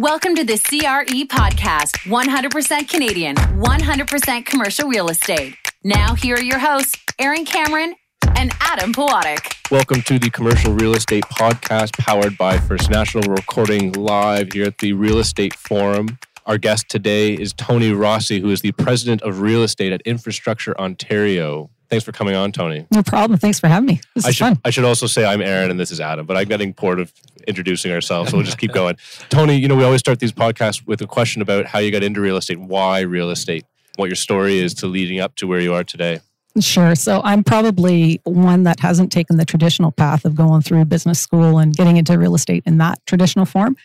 Welcome to the CRE podcast 100% Canadian, 100% commercial real estate. Now, here are your hosts, Aaron Cameron and Adam Pawatic. Welcome to the Commercial Real Estate Podcast powered by First National, recording live here at the Real Estate Forum. Our guest today is Toni Rossi, who is the president of real estate at Infrastructure Ontario. Thanks for coming on, Toni. No problem. Thanks for having me. This I is should fun. I should also say I'm Aaron and this is Adam, but I'm getting bored of introducing ourselves, so we'll just keep going. Toni, you know, we always start these podcasts with a question about how you got into real estate, why real estate, what your story is to leading up to where you are today. Sure. So I'm probably one that hasn't taken the traditional path of going through business school and getting into real estate in that traditional form.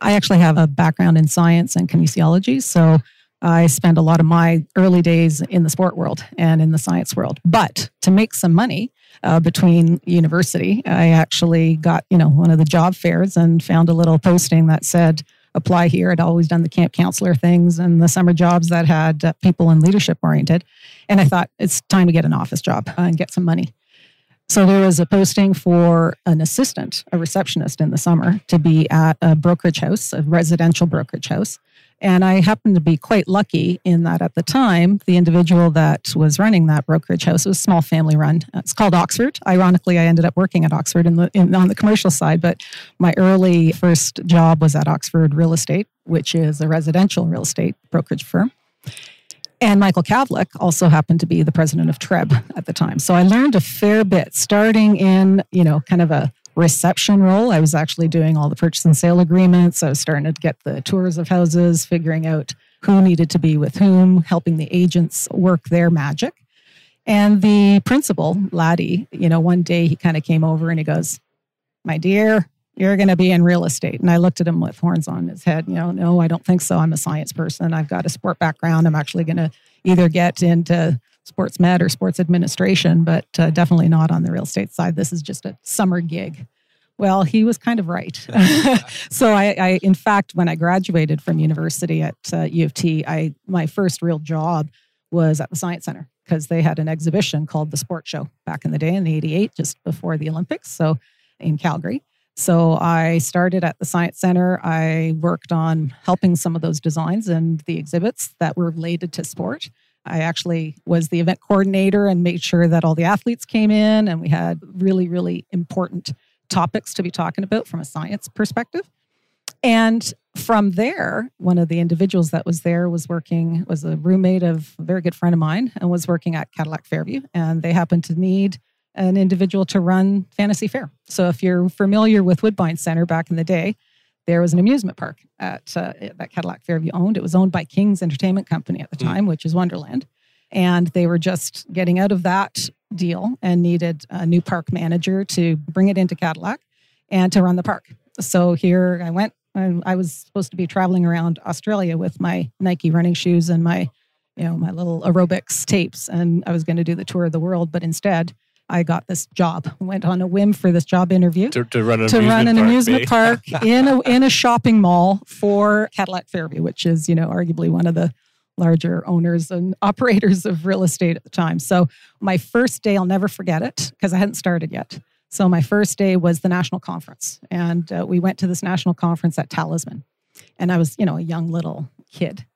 I actually have a background in science and kinesiology. So I spent a lot of my early days in the sport world and in the science world. But to make some money uh, between university, I actually got, you know, one of the job fairs and found a little posting that said, apply here. I'd always done the camp counselor things and the summer jobs that had uh, people and leadership oriented. And I thought it's time to get an office job and get some money. So there was a posting for an assistant, a receptionist in the summer to be at a brokerage house, a residential brokerage house. And I happened to be quite lucky in that at the time, the individual that was running that brokerage house was a small family run. It's called Oxford. Ironically, I ended up working at Oxford in the, in, on the commercial side, but my early first job was at Oxford Real Estate, which is a residential real estate brokerage firm. And Michael Kavlik also happened to be the president of TREB at the time. So I learned a fair bit starting in, you know, kind of a reception role. I was actually doing all the purchase and sale agreements. I was starting to get the tours of houses, figuring out who needed to be with whom, helping the agents work their magic. And the principal, Laddie, you know, one day he kind of came over and he goes, My dear, you're going to be in real estate. And I looked at him with horns on his head. You know, no, I don't think so. I'm a science person. I've got a sport background. I'm actually going to either get into sports med or sports administration, but uh, definitely not on the real estate side. This is just a summer gig. Well, he was kind of right. so I, I, in fact, when I graduated from university at uh, U of T, I my first real job was at the Science Center because they had an exhibition called the Sport Show back in the day in the '88, just before the Olympics. So in Calgary. So I started at the Science Center. I worked on helping some of those designs and the exhibits that were related to sport. I actually was the event coordinator and made sure that all the athletes came in and we had really, really important topics to be talking about from a science perspective. And from there, one of the individuals that was there was working, was a roommate of a very good friend of mine and was working at Cadillac Fairview. And they happened to need an individual to run Fantasy Fair. So if you're familiar with Woodbine Center back in the day, there was an amusement park at uh, that Cadillac Fairview owned. It was owned by King's Entertainment Company at the time, mm. which is Wonderland. And they were just getting out of that deal and needed a new park manager to bring it into Cadillac and to run the park. So here I went. I was supposed to be traveling around Australia with my Nike running shoes and my, you know, my little aerobics tapes, and I was going to do the tour of the world. But instead, I got this job. Went on a whim for this job interview to, to run an to amusement run an park, amusement park in a in a shopping mall for Cadillac Fairview, which is you know arguably one of the larger owners and operators of real estate at the time. So my first day, I'll never forget it because I hadn't started yet. So my first day was the national conference, and uh, we went to this national conference at Talisman, and I was you know a young little kid,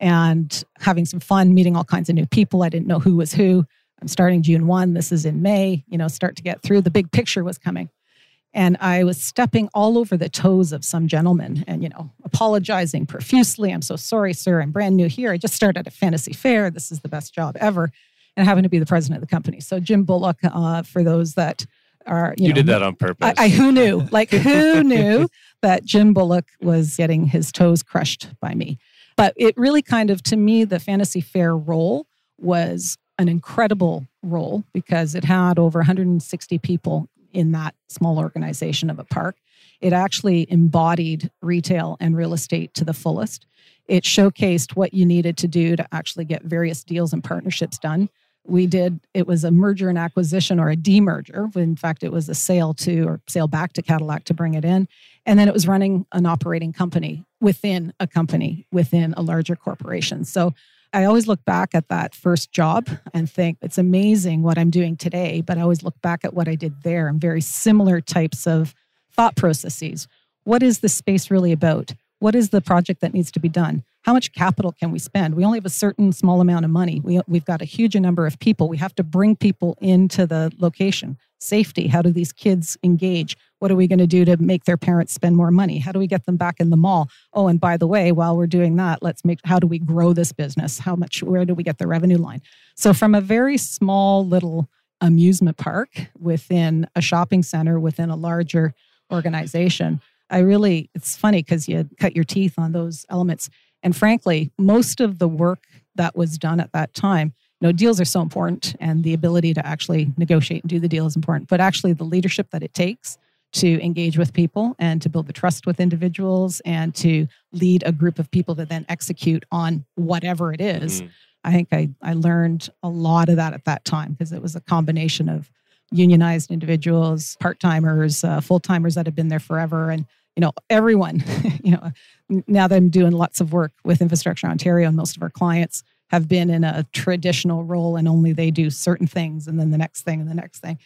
and having some fun, meeting all kinds of new people. I didn't know who was who. I'm starting June 1. This is in May, you know, start to get through. The big picture was coming. And I was stepping all over the toes of some gentleman and, you know, apologizing profusely. I'm so sorry, sir. I'm brand new here. I just started a fantasy fair. This is the best job ever. And I happen to be the president of the company. So, Jim Bullock, uh, for those that are, you, you know, did that on purpose. I, I who knew? Like, who knew that Jim Bullock was getting his toes crushed by me? But it really kind of, to me, the fantasy fair role was an incredible role because it had over 160 people in that small organization of a park. It actually embodied retail and real estate to the fullest. It showcased what you needed to do to actually get various deals and partnerships done. We did, it was a merger and acquisition or a demerger. In fact, it was a sale to or sale back to Cadillac to bring it in. And then it was running an operating company within a company within a larger corporation. So I always look back at that first job and think it's amazing what I'm doing today, but I always look back at what I did there and very similar types of thought processes. What is the space really about? what is the project that needs to be done? How much capital can we spend? We only have a certain small amount of money. We, we've got a huge number of people. We have to bring people into the location. Safety, how do these kids engage? What are we going to do to make their parents spend more money? How do we get them back in the mall? Oh, and by the way, while we're doing that, let's make how do we grow this business? How much, where do we get the revenue line? So, from a very small little amusement park within a shopping center within a larger organization, I really, it's funny because you cut your teeth on those elements. And frankly, most of the work that was done at that time, know, deals are so important and the ability to actually negotiate and do the deal is important, but actually the leadership that it takes to engage with people and to build the trust with individuals and to lead a group of people to then execute on whatever it is, mm-hmm. I think I, I learned a lot of that at that time because it was a combination of unionized individuals, part timers, uh, full timers that have been there forever, and you know everyone. you know, now that I'm doing lots of work with Infrastructure Ontario, and most of our clients have been in a traditional role, and only they do certain things, and then the next thing, and the next thing.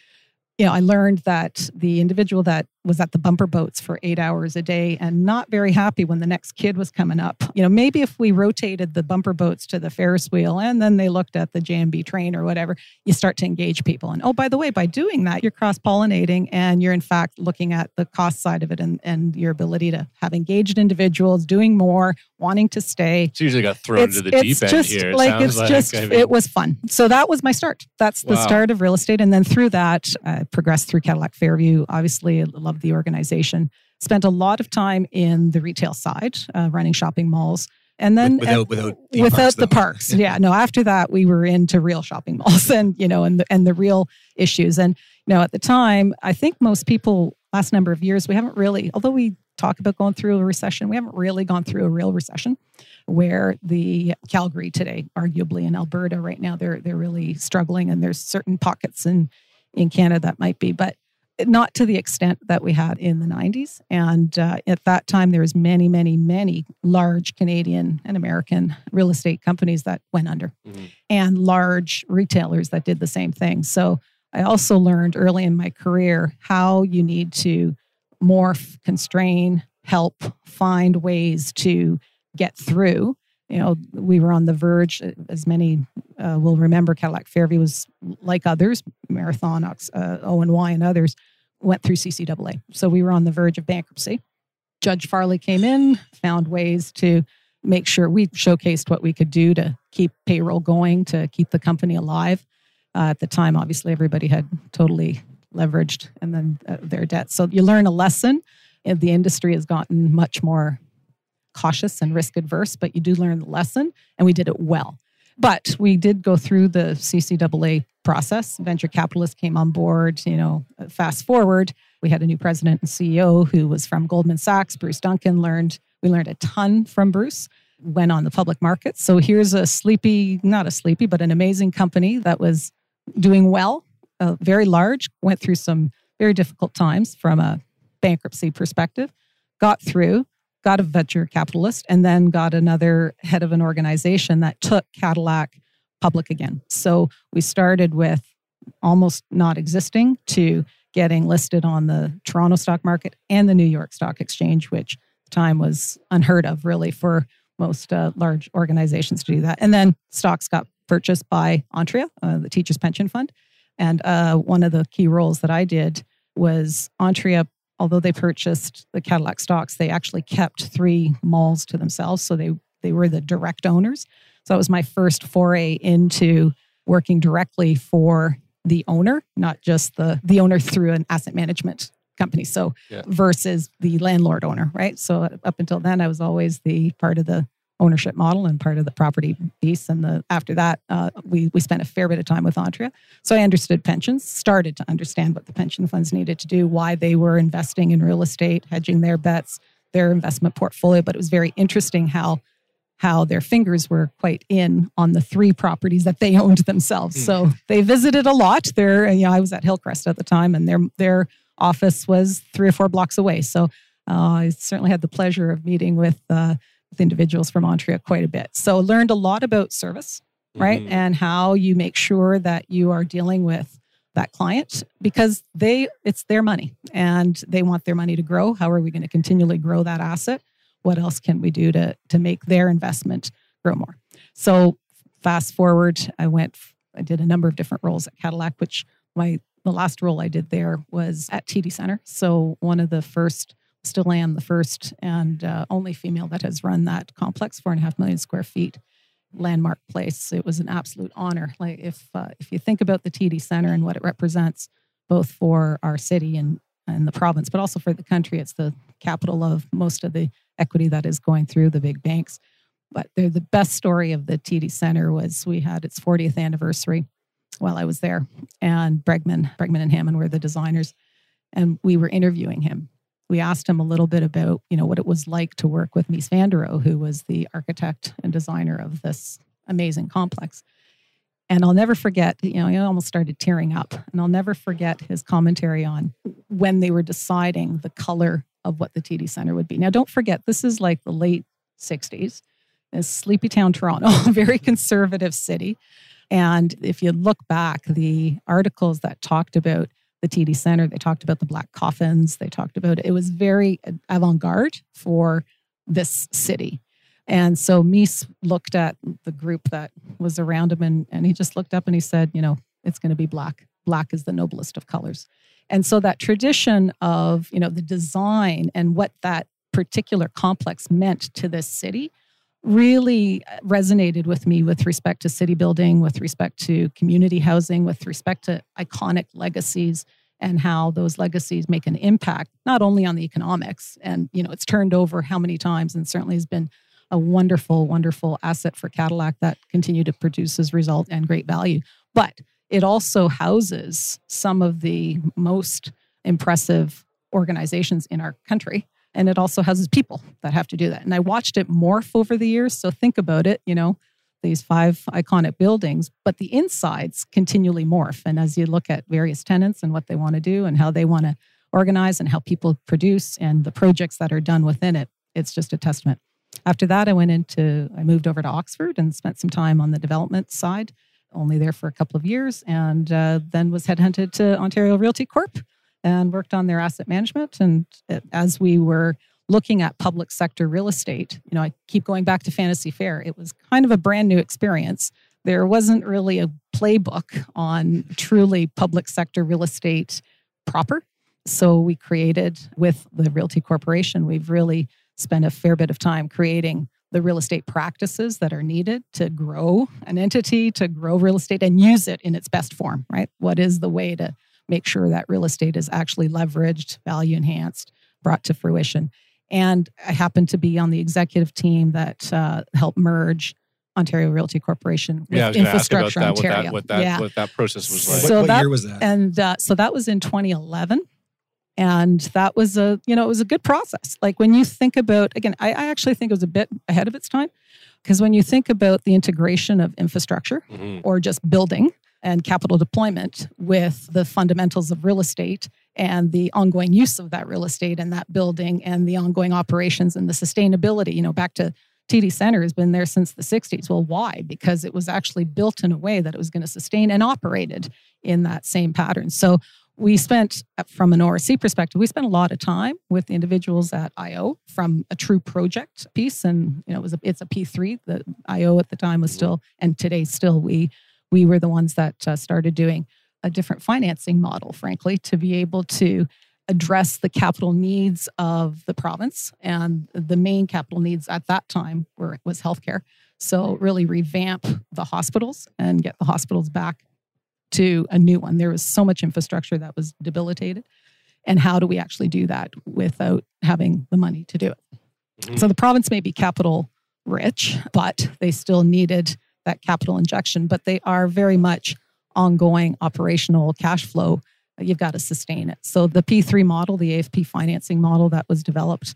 You know, I learned that the individual that was at the bumper boats for eight hours a day and not very happy when the next kid was coming up. You know, maybe if we rotated the bumper boats to the Ferris wheel and then they looked at the JMB train or whatever, you start to engage people. And oh, by the way, by doing that, you're cross pollinating and you're in fact looking at the cost side of it and, and your ability to have engaged individuals doing more, wanting to stay. It's usually got thrown it's, into the deep end just, here. It like it's like, just, I mean, it was fun. So that was my start. That's the wow. start of real estate. And then through that, uh, progressed through Cadillac Fairview. Obviously, I love the organization. Spent a lot of time in the retail side, uh, running shopping malls. And then without, without, without parks, the parks. Yeah. yeah. No, after that we were into real shopping malls and, you know, and the, and the real issues. And, you know, at the time, I think most people last number of years, we haven't really, although we talk about going through a recession, we haven't really gone through a real recession where the Calgary today, arguably in Alberta right now, they're they're really struggling and there's certain pockets in in Canada that might be, but not to the extent that we had in the 90s. And uh, at that time, there was many, many, many large Canadian and American real estate companies that went under, mm-hmm. and large retailers that did the same thing. So I also learned early in my career how you need to morph, constrain, help, find ways to get through you know, we were on the verge, as many uh, will remember, Cadillac Fairview was like others, Marathon, uh, Y, and others went through CCAA. So we were on the verge of bankruptcy. Judge Farley came in, found ways to make sure we showcased what we could do to keep payroll going, to keep the company alive. Uh, at the time, obviously, everybody had totally leveraged and then uh, their debt. So you learn a lesson. The industry has gotten much more cautious and risk adverse, but you do learn the lesson, and we did it well. But we did go through the CCAA process. Venture capitalists came on board. You know, fast forward, we had a new president and CEO who was from Goldman Sachs. Bruce Duncan learned we learned a ton from Bruce. Went on the public market. So here's a sleepy, not a sleepy, but an amazing company that was doing well, uh, very large. Went through some very difficult times from a bankruptcy perspective. Got through got a venture capitalist, and then got another head of an organization that took Cadillac public again. So we started with almost not existing to getting listed on the Toronto stock market and the New York Stock Exchange, which at the time was unheard of really for most uh, large organizations to do that. And then stocks got purchased by Entria, uh, the Teachers Pension Fund. And uh, one of the key roles that I did was Entria although they purchased the Cadillac stocks, they actually kept three malls to themselves. So they, they were the direct owners. So that was my first foray into working directly for the owner, not just the, the owner through an asset management company. So yeah. versus the landlord owner, right? So up until then, I was always the part of the ownership model and part of the property piece. And the after that, uh, we we spent a fair bit of time with Entria. So I understood pensions, started to understand what the pension funds needed to do, why they were investing in real estate, hedging their bets, their investment portfolio. But it was very interesting how how their fingers were quite in on the three properties that they owned themselves. So they visited a lot. There, you know, I was at Hillcrest at the time, and their their office was three or four blocks away. So uh, I certainly had the pleasure of meeting with. Uh, with individuals from Entria quite a bit. So learned a lot about service, right? Mm-hmm. And how you make sure that you are dealing with that client because they it's their money and they want their money to grow. How are we going to continually grow that asset? What else can we do to to make their investment grow more. So fast forward, I went. I did a number of different roles at Cadillac, which my the last role I did there was at TD Center. So one of the first, still am the first and uh, only female that has run that complex, four and a half million square feet landmark place. It was an absolute honor. Like if uh, if you think about the TD Center and what it represents, both for our city and and the province, but also for the country, it's the capital of most of the equity that is going through the big banks. But the best story of the TD Center was we had its 40th anniversary while I was there, and Bregman, Bregman and Hamann were the designers, and we were interviewing him. We asked him a little bit about, you know, what it was like to work with Mies van der Rohe, who was the architect and designer of this amazing complex. And I'll never forget, you know, I almost started tearing up. And I'll never forget his commentary on when they were deciding the color of what the TD Center would be. Now, don't forget, this is like the late 60s. It's sleepy town Toronto, a very conservative city. And if you look back, the articles that talked about the TD Center, they talked about the black coffins, they talked about it was very avant garde for this city. And so Mies looked at the group that was around him and, and he just looked up and he said, you know, it's going to be black. Black is the noblest of colors. And so that tradition of, you know, the design and what that particular complex meant to this city really uh, resonated with me with respect to city building, with respect to community housing, with respect to iconic legacies and how those legacies make an impact not only on the economics and you know it's turned over how many times and certainly has been a wonderful wonderful asset for Cadillac that continue to produce as result and great value. But it also houses some of the most impressive organizations in our country and it also houses people that have to do that. And I watched it morph over the years. So think about it, you know, these five iconic buildings, but the insides continually morph. And as you look at various tenants and what they want to do and how they want to organize and how people produce and the projects that are done within it, it's just a testament. After that, I went into, I moved over to Oxford and spent some time on the development side, only there for a couple of years, and uh, then was headhunted to Ontario Realty Corp and worked on their asset management. And as we were looking at public sector real estate, you know, I keep going back to Fantasy Fair. It was kind of a brand new experience. There wasn't really a playbook on truly public sector real estate proper. So we created with the Realty Corporation, we've really spent a fair bit of time creating the real estate practices that are needed to grow an entity, to grow real estate and use it in its best form, right? What is the way to make sure that real estate is actually leveraged, value enhanced, brought to fruition. And I happen to be on the executive team that uh, helped merge Ontario Realty Corporation with yeah, Infrastructure that, Ontario. What that, what that, yeah. what that process was like. What, what that- year was that? And uh, so that was in 2011. And that was a, you know, it was a good process. Like when you think about, again, I, I actually think it was a bit ahead of its time. Because when you think about the integration of infrastructure Mhm. or just building and capital deployment with the fundamentals of real estate and the ongoing use of that real estate and that building and the ongoing operations and the sustainability, you know, back to TD Center has been there since the 60s. Well, why? Because it was actually built in a way that it was going to sustain and operated in that same pattern. So we spent, from an ORC perspective, we spent a lot of time with individuals at IO from a true project piece, and you know, it was a, it's a P3. The IO at the time was still, and today still, we we were the ones that uh, started doing a different financing model, frankly, to be able to address the capital needs of the province. And the main capital needs at that time were was healthcare. So really revamp the hospitals and get the hospitals back to a new one. There was so much infrastructure that was debilitated. And how do we actually do that without having the money to do it? Mhm. So the province may be capital rich, but they still needed that capital injection. But they are very much ongoing operational cash flow. You've got to sustain it. So the P3 model, the AFP financing model that was developed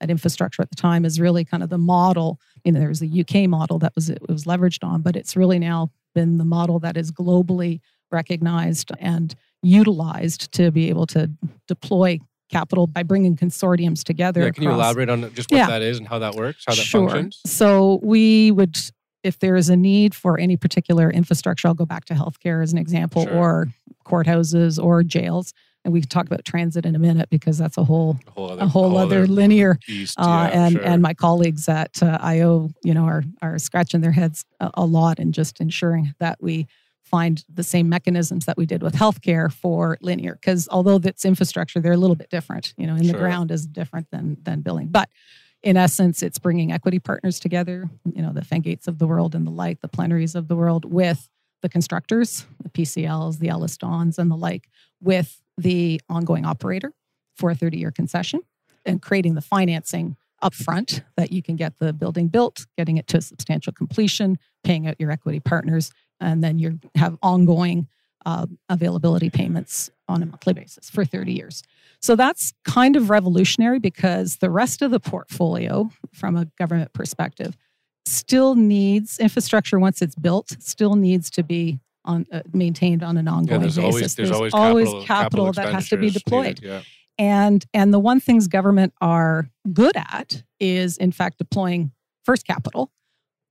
at infrastructure at the time is really kind of the model. You know, there was a UK model that was it was leveraged on, but it's really now been the model that is globally recognized and utilized to be able to deploy capital by bringing consortiums together. Yeah, can you elaborate on just what Yeah. that is and how that works, how that sure. functions? So we would, if there is a need for any particular infrastructure, I'll go back to healthcare as an example, Sure. or courthouses or jails. And we can talk about transit in a minute because that's a whole A whole other, a whole, other, linear beast. uh, yeah, and sure. and my colleagues at uh, IO, you know, are are scratching their heads a, a lot and just ensuring that we find the same mechanisms that we did with healthcare for linear. Because although that's infrastructure, they're a little bit different. You know, in the ground is different than than billing, but in essence, it's bringing equity partners together. You know, the Fengates of the world and the like, the plenaries of the world, with the constructors, the PCLs, the EllisDons, and the like, with the ongoing operator for a 30 year concession and creating the financing upfront that you can get the building built, getting it to substantial completion, paying out your equity partners, and then you have ongoing uh, availability payments on a monthly basis for 30 years. So that's kind of revolutionary because the rest of the portfolio, from a government perspective, still needs infrastructure once it's built, still needs to be on uh, maintained on an yeah, ongoing there's basis. always there's always capital, capital that has to be deployed. needed, yeah. And and the one things government are good at is in fact deploying first capital.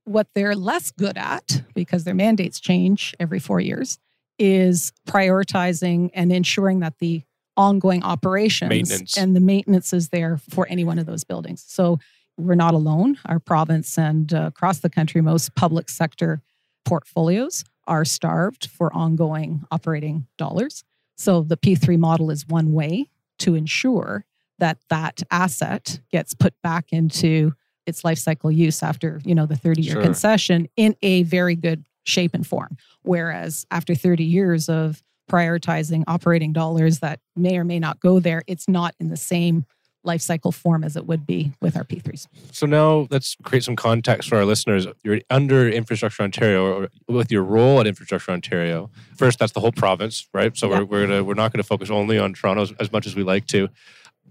What they're less good at because their mandates change every 4 years is prioritizing and ensuring that the ongoing operations and the maintenance is there for any one of those buildings. So we're not alone. Our province and uh, across the country most public sector portfolios are starved for ongoing operating dollars. So the P3 model is one way to ensure that that asset gets put back into its life cycle use after you know the 30 year Sure. concession in a very good shape and form whereas after 30 years of prioritizing operating dollars that may or may not go there it's not in the same life cycle form as it would be with our p3s So now let's create some context for our listeners. You're under Infrastructure Ontario, or with your role at Infrastructure Ontario. First, that's the whole province, right? So Yeah. we're we're, gonna, we're not going to focus only on Toronto as, as much as we like to.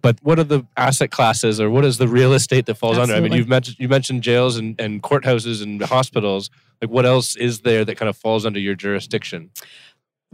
But what are the asset classes, or what is the real estate that falls under? I mean, you've mentioned you mentioned jails and, and courthouses and hospitals. Like, what else is there that kind of falls under your jurisdiction?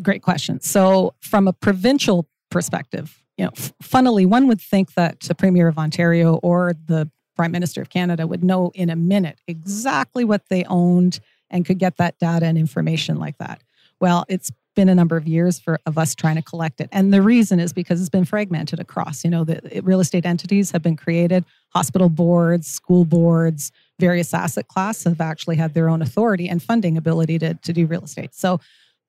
Great question. So, from a provincial perspective, you know, funnily, one would think that the Premier of Ontario or the Prime Minister of Canada would know in a minute exactly what they owned and could get that data and information like that. Well, it's been a number of years for of us trying to collect it, and the reason is because it's been fragmented across. You know, the real estate entities have been created, hospital boards, school boards, various asset class have actually had their own authority and funding ability to, to do real estate. So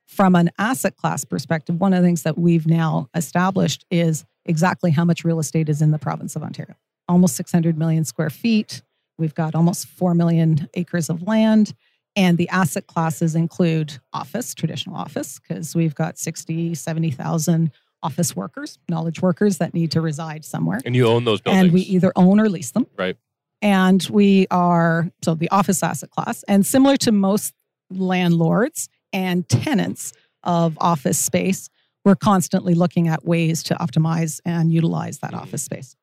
from an asset class perspective, one of the things that we've now established is exactly how much real estate is in the province of Ontario. Almost 600 million square feet. We've got almost 4 million acres of land. And the asset classes include office, traditional office, because we've got 60, 70,000 office workers, knowledge workers that need to reside somewhere And you own those buildings, and we either own or lease them. Right. And we are so the office asset class, and similar to most landlords and tenants of office space, we're constantly looking at ways to optimize and utilize that Mhm. office space.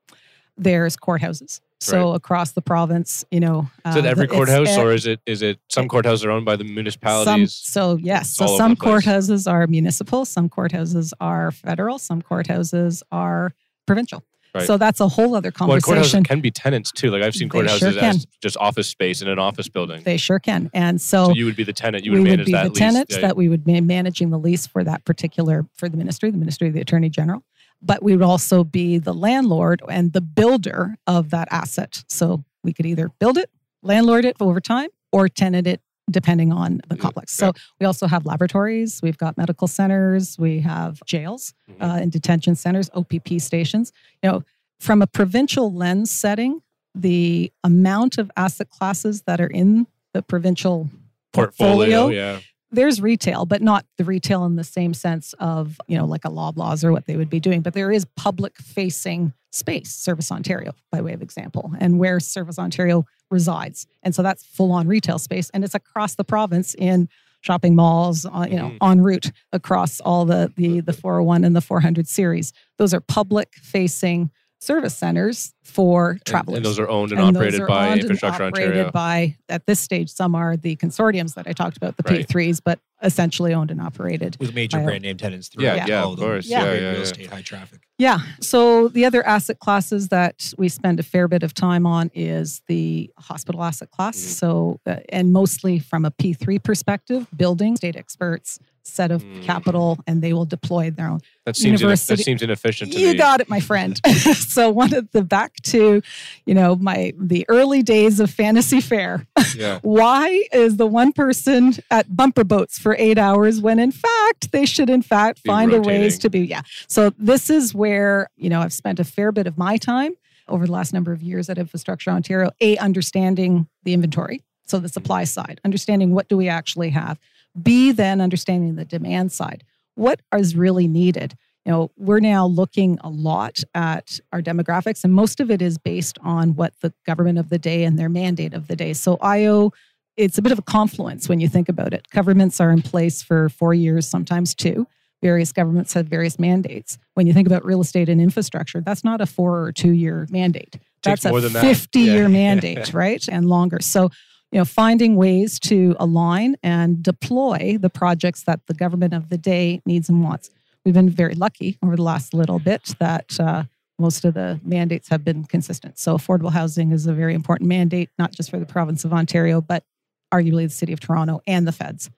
There's courthouses. So across the province, you know, is it uh, every it's- courthouse, or is it is it some courthouses are owned by the municipalities? some, municipalities? so yes, so some courthouses are municipal, some courthouses are federal, some courthouses are provincial. Right. So that's a whole other well, conversation. courthouses can be tenants too. Like I've seen They courthouses sure as just office space in an office building. They sure can. And so, so you would be the tenant. You would we manage would be the lease. tenants Yeah, that we would be managing the lease for that particular for the ministry, the ministry of the attorney general. But we would also be the landlord and the builder of that asset. So we could either build it, landlord it over time, or tenant it depending on the complex. So we also have laboratories, we've got medical centers, we have jails Mhm. uh, and detention centers, OPP stations. You know, from a provincial lens setting, the amount of asset classes that are in the provincial portfolio. portfolio, Yeah. There's retail, but not the retail in the same sense of, you know, like a Loblaws or what they would be doing. But there is public facing space, Service Ontario, by way of example, and where Service Ontario resides. And so that's full on retail space. And it's across the province in shopping malls, uh, you know, Mhm. en route across all the, the, the 401 and the 400 series. Those are public facing service centers for And- travelers. And, those are owned and, And those operated are by owned and Infrastructure operated Ontario. by at this stage some are the consortiums that I talked about, the Right. P3s, but essentially owned and operated. with major brand name tenants Yeah, throughout yeah, all of course. Yeah. Great Yeah, real estate, high traffic. Yeah. So the other asset classes that we spend a fair bit of time on is the hospital asset class. Mhm. So, uh, and mostly from a P3 perspective, building, state experts, set of Mm. capital and they will deploy their own. That seems University- that seems inefficient to You me. got it, my friend. so one of the back to, you know, my the early days of fantasy fair. yeah. Why is the one person at bumper boats for eight hours when in fact they should in fact Be find a ways to be yeah. So this is where, you know, I've spent a fair bit of my time over the last number of years at Infrastructure Ontario, A, understanding the inventory. So the supply side, understanding what do we actually have. B, then understanding the demand side. What is really needed? You know, we're now looking a lot at our demographics, and most of it is based on what the government of the day and their mandate of the day. So IO, it's a bit of a confluence when you think about it. Governments are in place for four years, sometimes two. Various governments have various mandates. When you think about real estate and infrastructure, that's not a four or two year mandate. That's a more than that. 50 year Yeah. mandate, right? And longer. So, you know, finding ways to align and deploy the projects that the government of the day needs and wants. We've been very lucky over the last little bit that uh, most of the mandates have been consistent. So, affordable housing is a very important mandate, not just for the province of Ontario, but arguably the city of Toronto and the feds.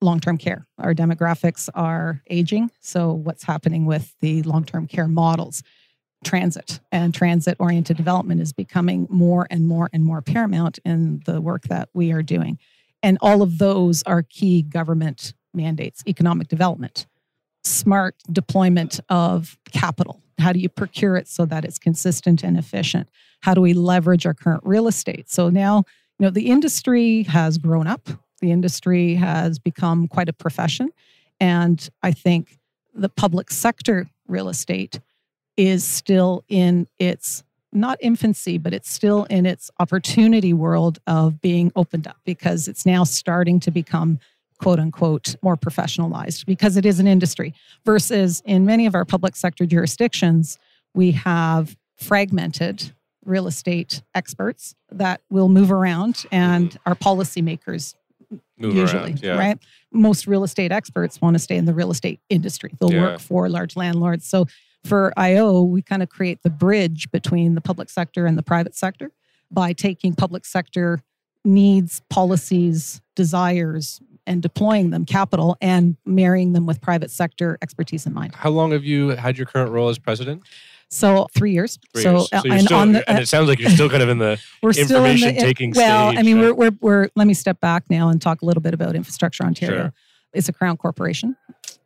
Long term care. Our demographics are aging. So, what's happening with the long term care models? Transit and transit oriented development is becoming more and more and more paramount in the work that we are doing. And all of those are key government mandates economic development, smart deployment of capital. How do you procure it so that it's consistent and efficient? How do we leverage our current real estate? So now, you know, the industry has grown up. The industry has become quite a profession. And I think the public sector real estate is still in its not infancy, but it's still in its opportunity world of being opened up because it's now starting to become quote unquote more professionalized because it is an industry versus in many of our public sector jurisdictions we have fragmented real estate experts that will move around and mm-hmm. are policymakers Move usually, around. Yeah. right? Most real estate experts want to stay in the real estate industry. They'll Yeah. work for large landlords. So for IO, we kind of create the bridge between the public sector and the private sector by taking public sector needs, policies, desires, and deploying them capital and marrying them with private sector expertise in mind. How long have you had your current role as president? So three years. Three so years. you're and still, on the and it sounds like you're still kind of in the we're still in the information-taking well. I mean, we're, we're we're let me step back now and talk a little bit about Infrastructure Ontario. Sure. It's a crown corporation.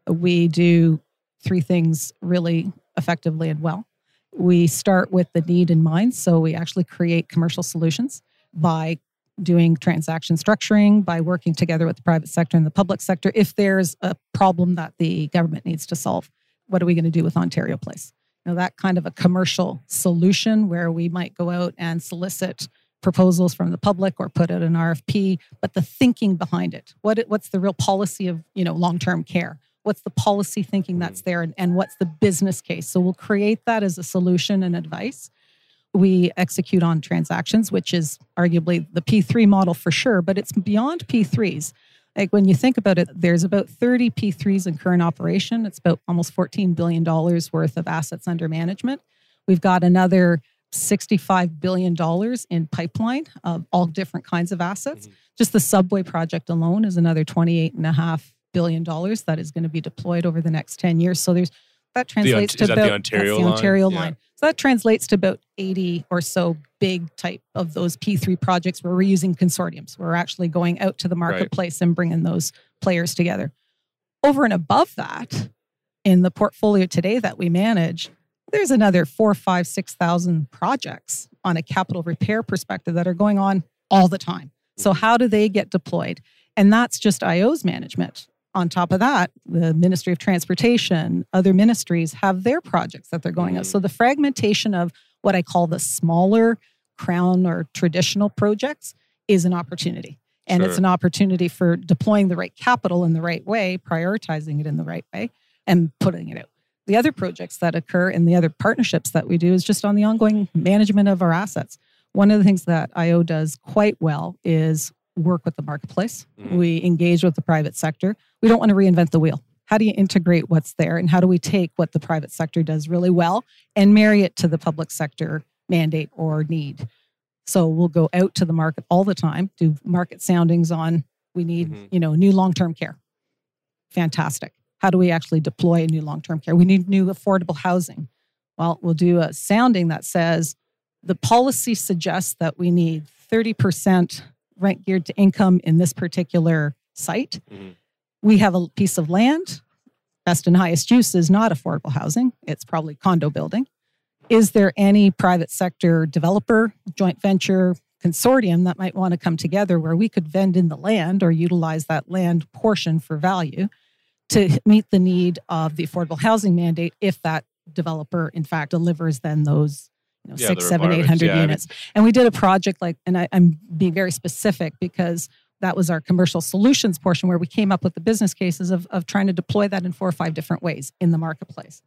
We do three things really effectively and well. We start with the need in mind, so we actually create commercial solutions by doing transaction structuring, by working together with the private sector and the public sector. If there's a problem that the government needs to solve, what are we going to do with Ontario Place? You know, that kind of a commercial solution where we might go out and solicit proposals from the public or put out an RFP, but the thinking behind it. What what's the real policy of, you know, long-term care? What's the policy thinking that's there and, and what's the business case? So we'll create that as a solution and advice. We execute on transactions, which is arguably the P3 model for sure, but it's beyond P3s. Like when you think about it, there's about 30 P3s in current operation. It's about almost $14 billion worth of assets under management. We've got another $65 billion in pipeline of all different kinds of assets. Mhm. Just the subway project alone is another $28.5 billion dollars that is going to be deployed over the next 10 years. So there's that translates is to that the about Ontario that's the line? Ontario Yeah. line. So that translates to about 80 or so big type of those P3 projects where we're using consortiums. We're actually going out to the marketplace and bringing those players together. Over and above that, in the portfolio today that we manage, there's another four, five, four, five, six thousand projects on a capital repair perspective that are going on all the time. So how do they get deployed? And that's just IO's management. On top of that, the Ministry of Transportation, other ministries have their projects that they're going out. So mm. the fragmentation of what I call the smaller crown or traditional projects is an opportunity. And it's an opportunity for deploying the right capital in the right way, prioritizing it in the right way, and putting it out. The other projects that occur and the other partnerships that we do is just on the ongoing management of our assets. One of the things that IO does quite well is work with the marketplace. Mhm. We engage with the private sector. We don't want to reinvent the wheel. How do you integrate what's there and how do we take what the private sector does really well and marry it to the public sector mandate or need? So we'll go out to the market all the time, do market soundings on we need, Mhm. you know, new long-term care. Fantastic. How do we actually deploy a new long term care? We need new affordable housing. Well, we'll do a sounding that says the policy suggests that we need 30% rent geared to income in this particular site. Mm-hmm. We have a piece of land. Best and highest use is not affordable housing, it's probably condo building. Is there any private sector developer, joint venture, consortium that might want to come together where we could vend in the land or utilize that land portion for value to meet the need of the affordable housing mandate if that developer in fact delivers then those you know, yeah, six, seven, eight hundred yeah, units. I mean, and we did a project like, and I, I'm being very specific because that was our commercial solutions portion where we came up with the business cases of, of trying to deploy that in four or five different ways in the marketplace.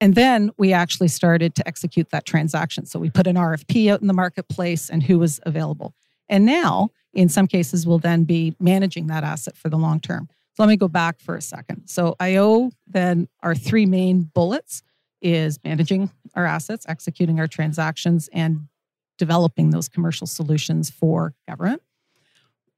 And then we actually started to execute that transaction. So we put an RFP out in the marketplace and who was available. And now, in some cases, we'll then be managing that asset for the long term. So let me go back for a second. So IO, then our three main bullets is managing our assets, executing our transactions, and developing those commercial solutions for government.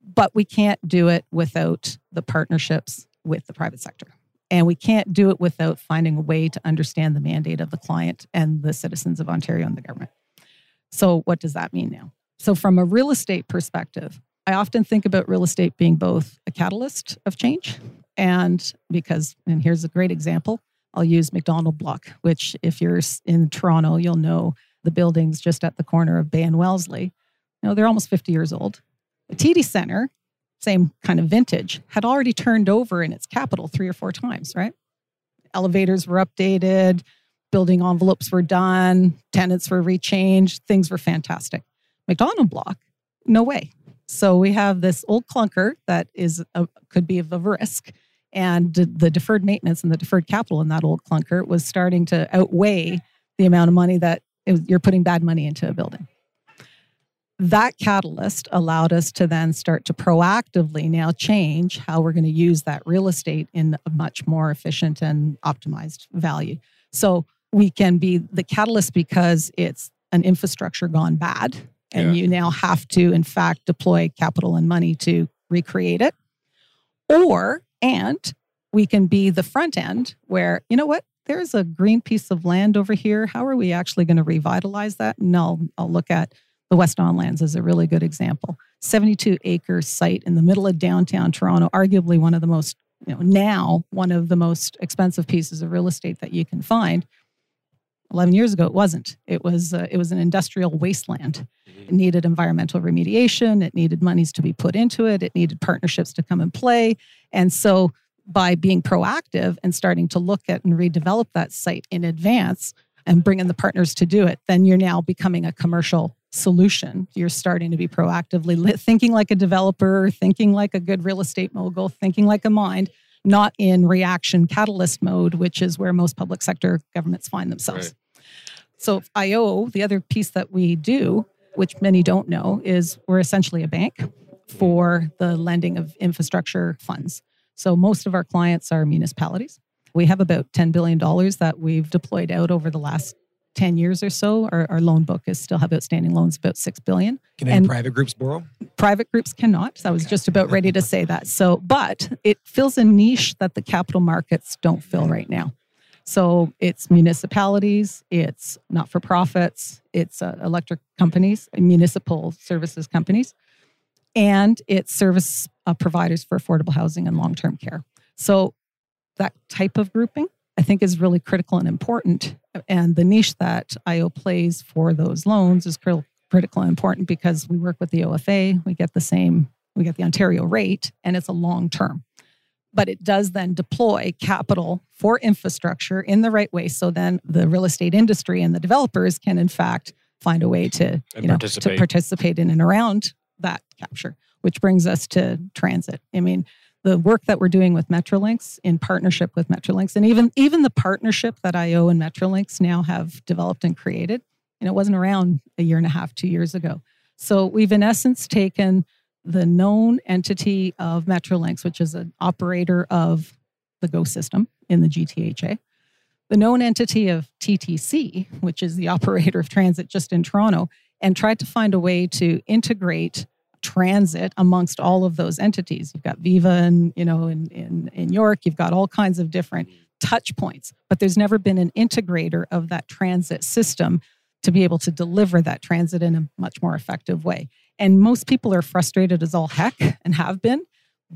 But we can't do it without the partnerships with the private sector. And we can't do it without finding a way to understand the mandate of the client and the citizens of Ontario and the government. So, what does that mean now? So, from a real estate perspective, I often think about real estate being both a catalyst of change and because, and here's a great example I'll use Macdonald Block, which, if you're in Toronto, you'll know the buildings just at the corner of Bay and Wellesley. You know, they're almost 50 years old. The TD Center same kind of vintage, had already turned over in its capital three or four times, right? Elevators were updated, building envelopes were done, tenants were rechanged, things were fantastic. Macdonald Block, no way. So we have this old clunker that is a, could be of a risk, and the deferred maintenance and the deferred capital in that old clunker was starting to outweigh the amount of money that was, you're putting bad money into a building that catalyst allowed us to then start to proactively now change how we're going to use that real estate in a much more efficient and optimized value. So we can be the catalyst because it's an infrastructure gone bad and yeah. you now have to in fact deploy capital and money to recreate it or and we can be the front end where you know what there's a green piece of land over here how are we actually going to revitalize that And i'll I'll look at the West Don Lands is a really good example. 72 acre site in the middle of downtown Toronto, arguably one of the most, you know, now one of the most expensive pieces of real estate that you can find. 11 years ago, it wasn't. It was uh, it was an industrial wasteland. Mm-hmm. It needed environmental remediation. It needed monies to be put into it. It needed partnerships to come and play. And so, by being proactive and starting to look at and redevelop that site in advance and bring in the partners to do it, then you're now becoming a commercial solution. You're starting to be proactively thinking like a developer, thinking like a good real estate mogul, thinking like a mind, not in reaction catalyst mode, which is where most public sector governments find themselves. Right. So, IO, the other piece that we do, which many don't know, is we're essentially a bank for the lending of infrastructure funds. So, most of our clients are municipalities. We have about $10 billion that we've deployed out over the last 10 years or so, our, our loan book is still have outstanding loans about 6 billion. Can any and private groups borrow? Private groups cannot. So I was just about ready to say that. So, but it fills a niche that the capital markets don't fill right now. So it's municipalities, it's not for profits, it's uh, electric companies, municipal services companies, and it's service uh, providers for affordable housing and long term care. So that type of grouping I think is really critical and important. And the niche that IO plays for those loans is critical and important because we work with the OFA, we get the same, we get the Ontario rate, and it's a long term. But it does then deploy capital for infrastructure in the right way. So then the real estate industry and the developers can, in fact, find a way to, you know, participate. to participate in and around that capture, which brings us to transit. I mean, the work that we're doing with Metrolinx in partnership with Metrolinx, and even even the partnership that IO and Metrolinx now have developed and created, and it wasn't around a year and a half, two years ago. So we've in essence taken the known entity of Metrolinx, which is an operator of the GO system in the GTHA, the known entity of TTC, which is the operator of transit just in Toronto, and tried to find a way to integrate transit amongst all of those entities. You've got Viva and, you know, in, in, in York, you've got all kinds of different touch points, but there's never been an integrator of that transit system to be able to deliver that transit in a much more effective way. And most people are frustrated as all heck and have been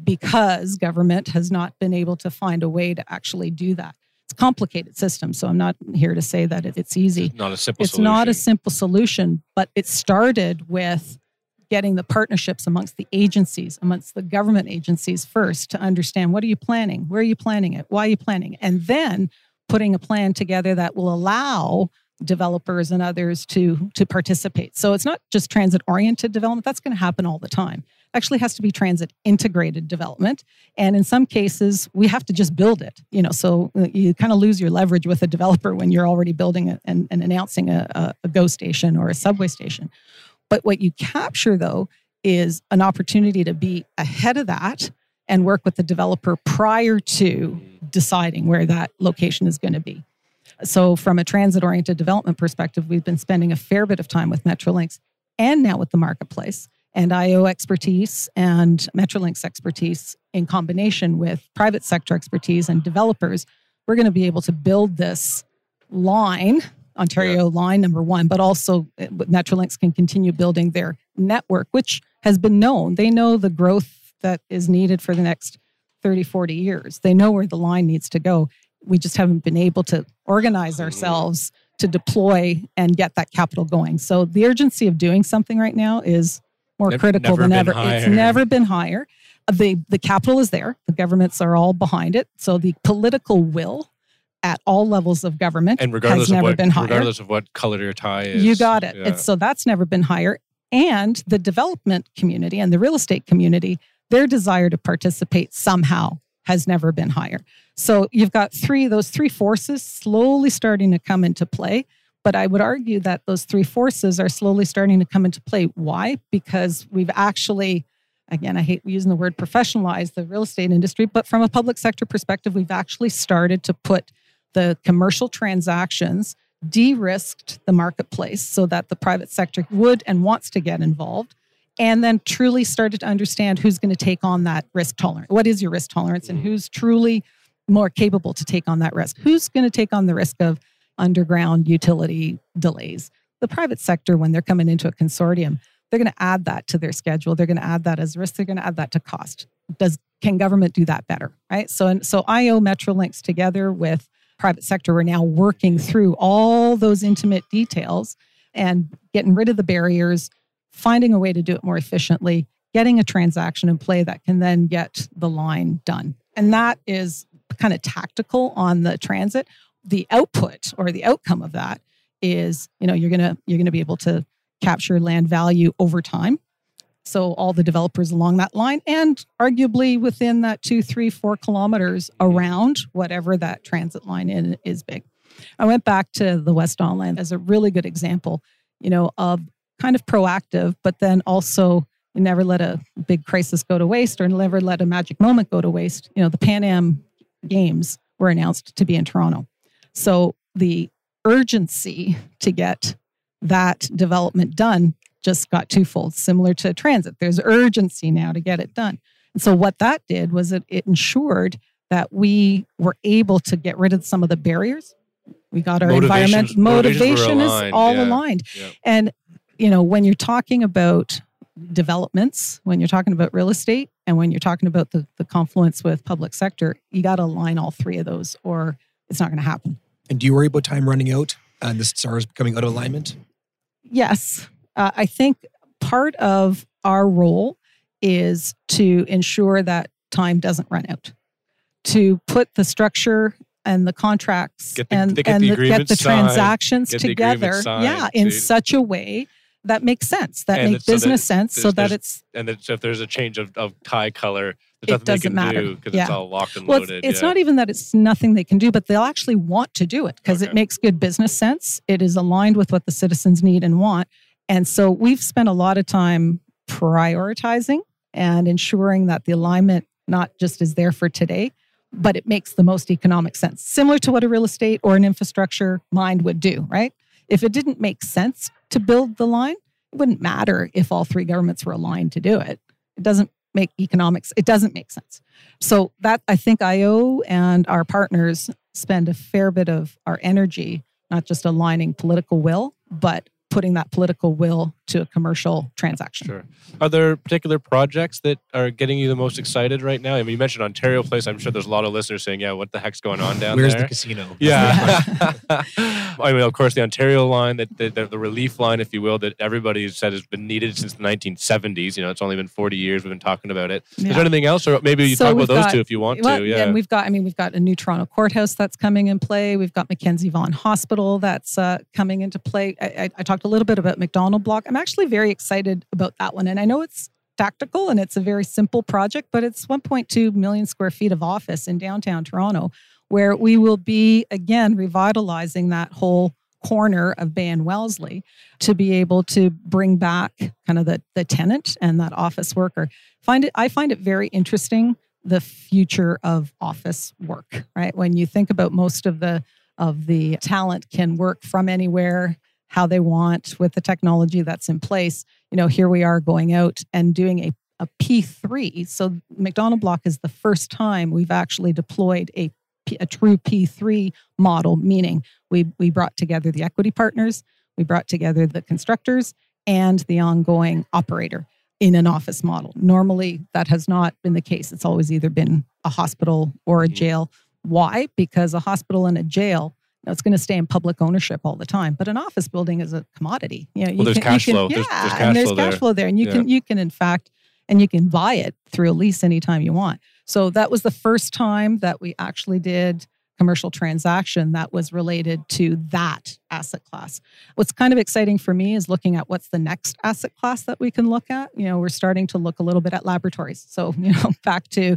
because government has not been able to find a way to actually do that. It's a complicated system, so I'm not here to say that it's easy. It's not a simple it's solution. not a simple solution, but it started with getting the partnerships amongst the agencies, amongst the government agencies first to understand what are you planning? Where are you planning it? Why are you planning it? And then putting a plan together that will allow developers and others to to participate. So it's not just transit oriented development, that's going to happen all the time. It actually has to be transit integrated development and in some cases we have to just build it you know so uh, you kind of lose your leverage with a developer when you're already building it and, and announcing a, a, a go station or a subway station but what you capture, though, is an opportunity to be ahead of that and work with the developer prior to deciding where that location is going to be. So, from a transit oriented development perspective, we've been spending a fair bit of time with Metrolinx and now with the marketplace and IO expertise and Metrolinx expertise in combination with private sector expertise and developers. We're going to be able to build this line Ontario yeah. line number one, but also uh, Metrolinx can continue building their network, which has been known. They know the growth that is needed for the next 30, 40 years. They know where the line needs to go. We just haven't been able to organize mm-hmm. ourselves to deploy and get that capital going. So the urgency of doing something right now is more never, critical than ever. Higher. It's never been higher. The the capital is there. The governments are all behind it. So the political will at all levels of government and regardless has never of what, been higher. Regardless of what color your tie is. You got it. Yeah. so that's never been higher. And the development community and the real estate community, their desire to participate somehow has never been higher. So you've got three, those three forces slowly starting to come into play. But I would argue that those three forces are slowly starting to come into play. Why? Because we've actually, again, I hate using the word professionalize the real estate industry, but from a public sector perspective, we've actually started to put the commercial transactions de risked the marketplace so that the private sector would and wants to get involved and then truly started to understand who's going to take on that risk tolerance. What is your risk tolerance and mm-hmm. who's truly more capable to take on that risk? Who's going to take on the risk of underground utility delays? The private sector, when they're coming into a consortium, they're going to add that to their schedule. They're going to add that as risk. They're going to add that to cost. Does can government do that better? Right. So and so IO Metrolinx together with private sector we're now working through all those intimate details and getting rid of the barriers, finding a way to do it more efficiently, getting a transaction in play that can then get the line done. And that is kind of tactical on the transit. The output or the outcome of that is, you know, you're going to you're going to be able to capture land value over time so all the developers along that line and arguably within that two, three, four kilometers around whatever that transit line in, is big. I went back to the West Don Lands as a really good example, you know, of kind of proactive, but then also never let a big crisis go to waste or never let a magic moment go to waste. You know, the Pan Am Games were announced to be in Toronto. So the urgency to get that development done just got twofold, similar to transit. There's urgency now to get it done. And so what that did was it, it ensured that we were able to get rid of some of the barriers. We got our environment motivation is all yeah. aligned. Yeah. And you know, when you're talking about developments, when you're talking about real estate, and when you're talking about the, the confluence with public sector, you got to align all three of those, or it's not going to happen. And do you worry about time running out and the stars becoming out of alignment? Yes, uh, I think part of our role is to ensure that time doesn't run out, to put the structure and the contracts the, and, get and the, the get the signed, transactions get together, signed, yeah, in such a way that makes sense, that makes business so that sense, so that it's and that if there's a change of, of tie color, it doesn't matter because yeah. it's all locked and well, loaded. It's, it's yeah. not even that it's nothing they can do, but they'll actually want to do it because okay. it makes good business sense. It is aligned with what the citizens need and want, and so we've spent a lot of time prioritizing and ensuring that the alignment not just is there for today, but it makes the most economic sense, similar to what a real estate or an infrastructure mind would do, right? If it didn't make sense to build the line, it wouldn't matter if all three governments were aligned to do it. It doesn't make economics, it doesn't make sense. So that I think IO and our partners spend a fair bit of our energy, not just aligning political will, but putting that political will to a commercial transaction. Sure. Are there particular projects that are getting you the most excited right now? I mean, you mentioned Ontario Place. I'm sure there's a lot of listeners saying, "Yeah, what the heck's going on down Where's there?" Where's the casino? Yeah. I mean, of course, the Ontario line, that the, the, the relief line, if you will, that everybody has said has been needed since the 1970s. You know, it's only been 40 years we've been talking about it. Is Yeah. there anything else, or maybe you So talk about those got- two if you want Well, to? Yeah. And we've got, I mean, we've got a new Toronto courthouse that's coming in play. We've got Mackenzie Vaughan Hospital that's uh, coming into play. I, I, I talked a little bit about Macdonald Block. I'm actually very excited about that one. And I know it's tactical and it's a very simple project, but it's 1.2 million square feet of office in downtown Toronto, where we will be, again, revitalizing that whole corner of Bay and Wellesley to be able to bring back kind of the, the tenant and that office worker. Find it, I find it very interesting the future of office work, right? When you think about most of the of the talent can work from anywhere, how they want with the technology that's in place. You know, here we are going out and doing a, a P3. So Macdonald Block is the first time we've actually deployed a, a true P3 model, meaning we we brought together the equity partners, we brought together the constructors and the ongoing operator in an office model. Normally, that has not been the case. It's always either been a hospital or a Mhm. jail. Why? Because a hospital and a jail, it's going to stay in public ownership all the time. But an office building is a commodity. You know, you Well, there's can, cash can, flow. Yeah, There's- there's cash and there's flow cash there. flow there, and you Yeah. can you can in fact, and you can buy it through a lease anytime you want. So that was the first time that we actually did commercial transaction that was related to that asset class. What's kind of exciting for me is looking at what's the next asset class that we can look at. You know, we're starting to look a little bit at laboratories. So, you know, back to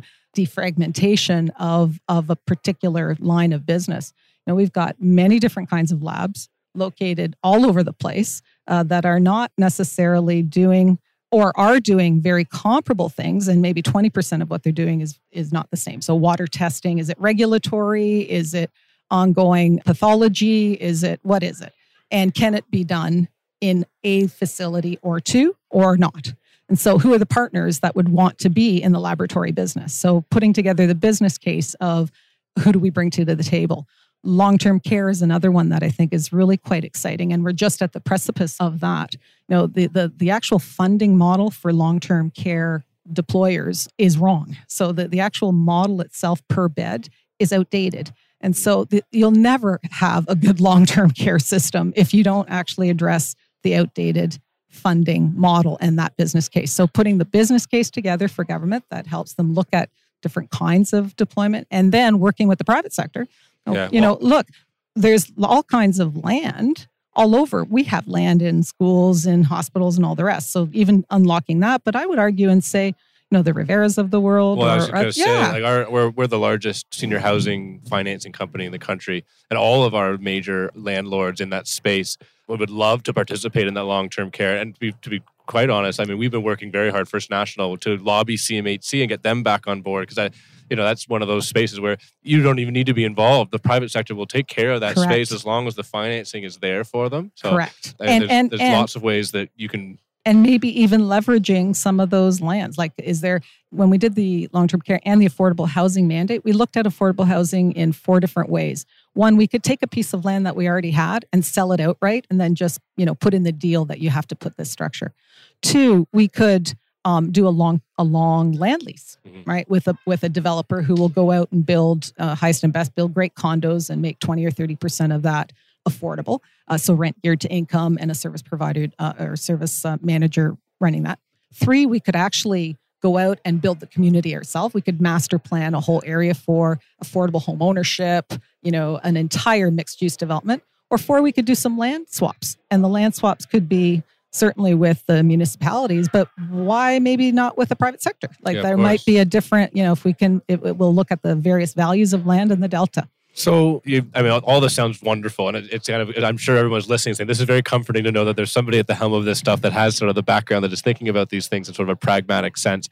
defragmentation of, of a particular line of business. Know, we've got many different kinds of labs located all over the place uh, that are not necessarily doing or are doing very comparable things and maybe 20% of what they're doing is is not the same. So water testing is it regulatory? Is it ongoing pathology? Is it what is it? And can it be done in a facility or two or not? And so who are the partners that would want to be in the laboratory business? So putting together the business case of who do we bring to the table long-term care is another one that i think is really quite exciting and we're just at the precipice of that. You know the the, the actual funding model for long-term care deployers is wrong. So the, the actual model itself per bed is outdated. And so the, you'll never have a good long-term care system if you don't actually address the outdated funding model and that business case. So putting the business case together for government that helps them look at different kinds of deployment and then working with the private sector Oh, yeah, you know look there's all kinds of land all over. We have land in schools and hospitals and all the rest. So even unlocking that, but I would argue and say, you know, the Reveras of the world. Well, I was or, going to say, yeah, like our, we're, we're the largest senior housing financing company in the country, and all of our major landlords in that space would love to participate in that long term care. And to be, to be quite honest, I mean, we've been working very hard, First National, to lobby CMHC and get them back on board because I, you know, that's one of those spaces where you don't even need to be involved. The private sector will take care of that Correct. space as long as the financing is there for them. So correct. And there's, and there's and, lots of ways that you can. and maybe even leveraging some of those lands. Like, is there when we did the long term care and the affordable housing mandate, we looked at affordable housing in four different ways. One, we could take a piece of land that we already had and sell it outright, and then just you know put in the deal that you have to put this structure. Two, we could um, do a long a long land lease, Mhm. right, with a with a developer who will go out and build uh, highest and best, build great condos, and make twenty or thirty percent of that affordable. Uh, so rent geared to income and a service provider uh, or service uh, manager running that. Three, we could actually go out and build the community ourselves. We could master plan a whole area for affordable home ownership, you know, an entire mixed use development. Or four, we could do some land swaps. And the land swaps could be certainly with the municipalities, but why maybe not with the private sector? Like Yeah, there might be a different, you know, if we can, it, it will look at the various values of land in the Delta. So, you, I mean, all this sounds wonderful, and it, it's kind of. I'm sure everyone's listening, saying this is very comforting to know that there's somebody at the helm of this stuff that has sort of the background that is thinking about these things in sort of a pragmatic sense.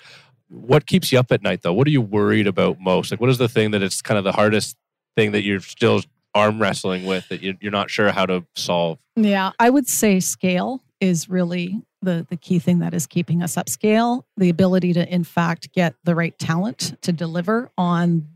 What keeps you up at night, though? What are you worried about most? Like, what is the thing that it's kind of the hardest thing that you're still arm wrestling with that you're not sure how to solve? Yeah, I would say scale is really the, the key thing that is keeping us upscale, the ability to, in fact, get the right talent to deliver on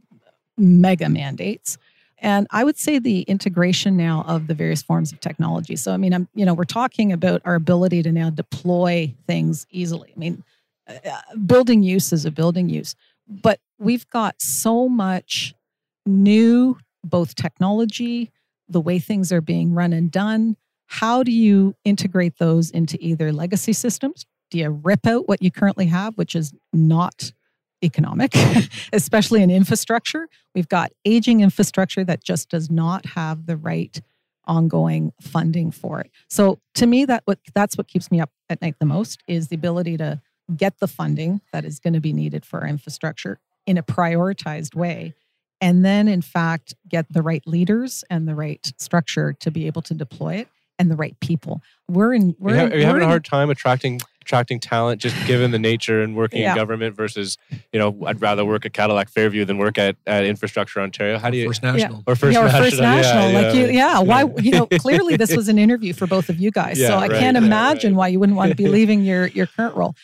mega mandates. And I would say the integration now of the various forms of technology. So, I mean, I'm, you know, we're talking about our ability to now deploy things easily. I mean, uh, building use is a building use, but we've got so much new, both technology, the way things are being run and done, how do you integrate those into either legacy systems? Do you rip out what you currently have, which is not economic, especially in infrastructure? We've got aging infrastructure that just does not have the right ongoing funding for it. So to me, that what that's what keeps me up at night the most is the ability to get the funding that is going to be needed for our infrastructure in a prioritized way and then in fact get the right leaders and the right structure to be able to deploy it and the right people. We're in. We're are you, in, are you having in, a hard time attracting attracting talent just given the nature and working Yeah. in government versus you know I'd rather work at Cadillac Fairview than work at, at Infrastructure Ontario. How do you First National. or First yeah, or National? First National, yeah, like you, yeah. Why, you know, clearly this was an interview for both of you guys, Yeah, so I right, can't right, imagine right. why you wouldn't want to be leaving your your current role.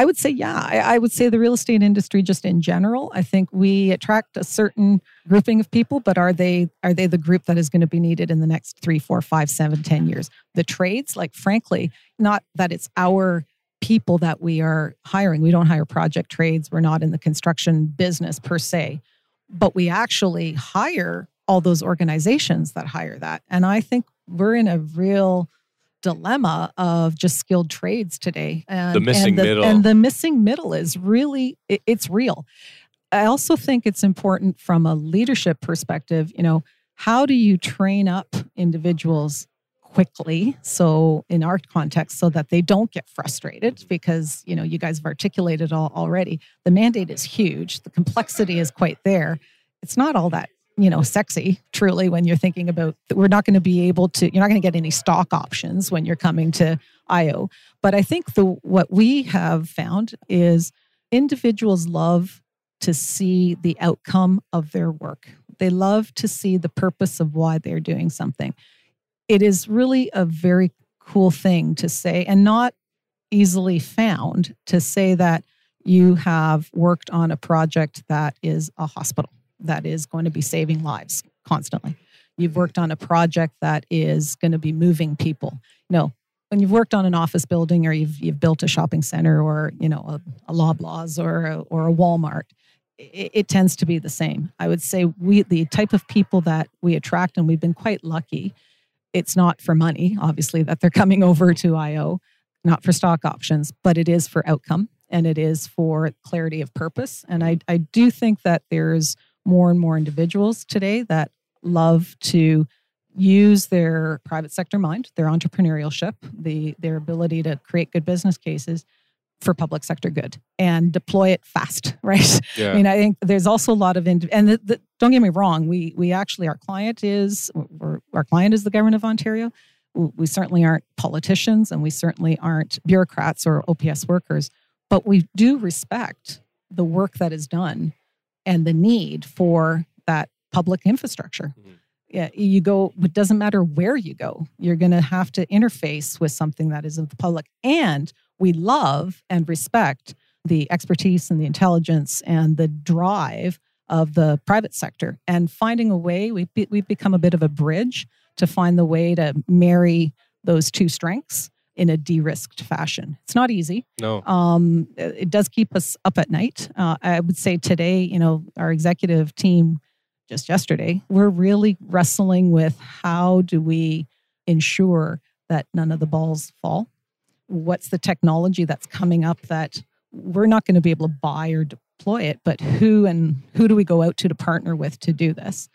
I would say, yeah, I, I would say the real estate industry, just in general, I think we attract a certain grouping of people, but are they are they the group that is going to be needed in the next three, four, five, seven, ten years? The trades, like frankly, not that it's our people that we are hiring. We don't hire project trades. We're not in the construction business per se, but we actually hire all those organizations that hire that. And I think we're in a real dilemma of just skilled trades today. And, The missing and the, middle. And the missing middle is really, it- it's real. I also think it's important from a leadership perspective, you know, how do you train up individuals quickly so in our context so that they don't get frustrated because you know you guys have articulated all already the mandate is huge the complexity is quite there it's not all that you know sexy truly when you're thinking about we're not going to be able to you're not going to get any stock options when you're coming to io but i think the what we have found is individuals love to see the outcome of their work. They love to see the purpose of why they're doing something. It is really a very cool thing to say and not easily found to say that you have worked on a project that is a hospital that is going to be saving lives constantly. You've worked on a project that is going to be moving people. No, when you've worked on an office building or you've, you've built a shopping center or you know a, a Loblaws or a, or a Walmart, it, it tends to be the same. I would say we the type of people that we attract, and we've been quite lucky. It's not for money, obviously, that they're coming over to IO, not for stock options, but it is for outcome and it is for clarity of purpose. And I, I do think that there's more and more individuals today that love to use their private sector mind, their entrepreneurship, the their ability to create good business cases for public sector good and deploy it fast, right? Yeah. I mean, I think there's also a lot of, ind- and the, the, don't get me wrong, we we actually our client is we're, our client is the government of Ontario. We certainly aren't politicians, and we certainly aren't bureaucrats or OPS workers, but we do respect the work that is done and the need for that public infrastructure. Mhm. Yeah, you go. It doesn't matter where you go. You're going to have to interface with something that is of the public, and we love and respect the expertise and the intelligence and the drive of the private sector and finding a way we've, be, we've become a bit of a bridge to find the way to marry those two strengths in a de-risked fashion. It's not easy. No. um, it does keep us up at night. Uh, i would say today you know our executive team just yesterday we're really wrestling with how do we ensure that none of the balls fall? What's the technology that's coming up that we're not going to be able to buy or deploy it but who and who do we go out to to partner with to do this?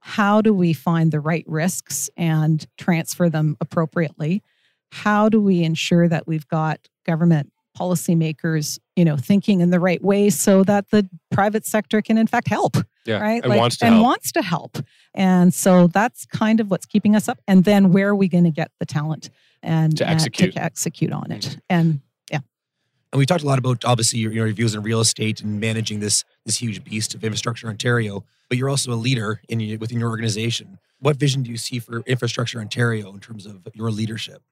How do we find the right risks and transfer them appropriately how do we ensure that we've got government policymakers you know thinking in the right way so that the private sector can in fact help Yeah. right And wants to and help. wants to help and so that's kind of what's keeping us up and then where are we going to get the talent and To and execute. to execute on it and yeah. And we talked a lot about obviously your, your views in real estate and managing this this huge beast of infrastructure Ontario. But you're also a leader in within your organization. What vision do you see for infrastructure Ontario in terms of your leadership?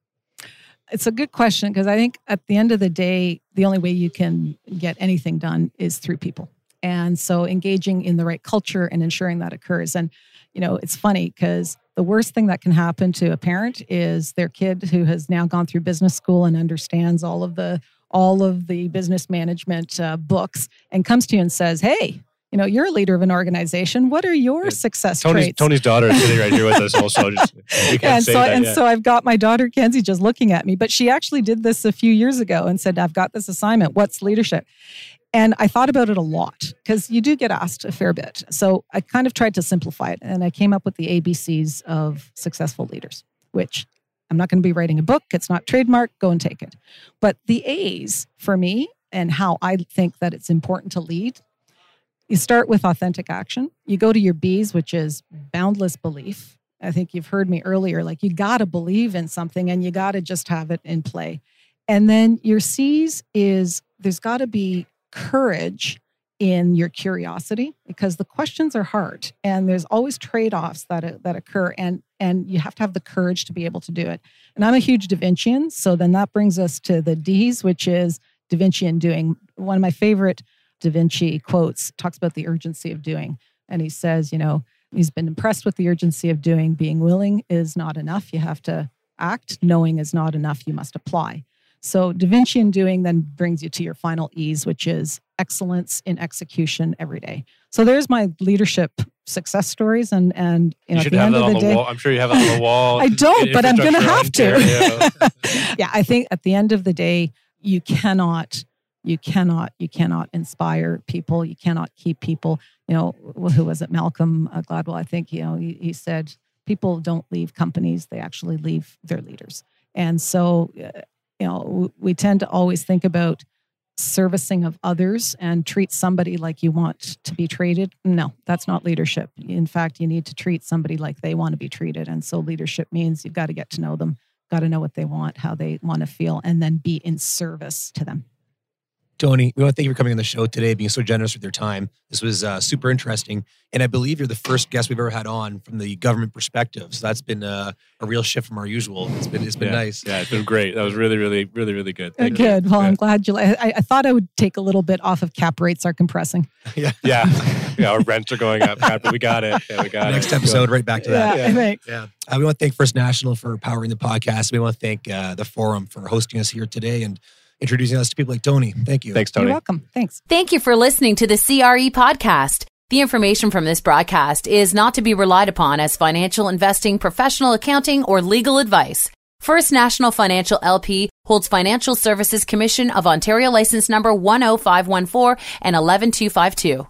It's a good question because I think at the end of the day, the only way you can get anything done is through people. And so engaging in the right culture and ensuring that occurs. And, you know, it's funny because the worst thing that can happen to a parent is their kid who has now gone through business school and understands all of the all of the business management uh, books and comes to you and says, "Hey, you know, you're a leader of an organization. What are your yeah. success Toni's, traits? Toni's daughter is sitting right here with us also. Just, and so, and yet. so I've got my daughter Kenzie just looking at me, but she actually did this a few years ago and said, I've got this assignment. What's leadership? And I thought about it a lot because you do get asked a fair bit. So I kind of tried to simplify it and I came up with the ABCs of successful leaders, which I'm not going to be writing a book. It's not trademark. Go and take it. But the A's for me and how I think that it's important to lead you start with authentic action. You go to your B's, which is boundless belief. I think you've heard me earlier, like you got to believe in something and you got to just have it in play. And then your C's is there's got to be courage in your curiosity because the questions are hard and there's always trade-offs that uh, that occur and and you have to have the courage to be able to do it. And I'm a huge Da Vincian, so then that brings us to the D's, which is Da Vincian doing. One of my favorite Da Vinci quotes, talks about the urgency of doing. And he says, you know, he's been impressed with the urgency of doing. Being willing is not enough. You have to act. Knowing is not enough. You must apply. So Da Vinci in doing then brings you to your final ease, which is excellence in execution every day. So there's my leadership success stories, and and you, know, you should have that on the, day, wall. I'm sure you have it on the wall. I don't, but I'm going to have to. yeah, I think at the end of the day, you cannot you cannot you cannot inspire people. You cannot keep people you know who was it malcolm uh, gladwell i think you know he, he, said people don't leave companies they actually leave their leaders. And so uh, you know we tend to always think about servicing of others and treat somebody like you want to be treated. No that's not leadership. In fact you need to treat somebody like they want to be treated. And so leadership means you've got to get to know them got to know what they want how they want to feel and then be in service to them Toni, we want to thank you for coming on the show today, being so generous with your time. This was uh, super interesting. And I believe you're the first guest we've ever had on from the government perspective. So that's been uh, a real shift from our usual. It's been, it's been yeah. nice. Yeah, it's been great. That was really, really, really, really good. Thank good. You. Well, I'm glad you like I, I thought I would take a little bit off of cap rates are compressing. yeah. Yeah. yeah. Our rents are going up. Cap, we got it. Yeah, we got Next it. Next episode, right back to that. Yeah. yeah. yeah. Uh, we want to thank First National for powering the podcast. We want to thank uh, the forum for hosting us here today. And introducing us to people like Toni. Thank you. Thanks, Toni. You're welcome. Thanks. Thank you for listening to the CRE podcast. The information from this broadcast is not to be relied upon as financial investing, professional accounting, or legal advice. First National Financial LP holds Financial Services Commission of Ontario license number 10514 and 11252.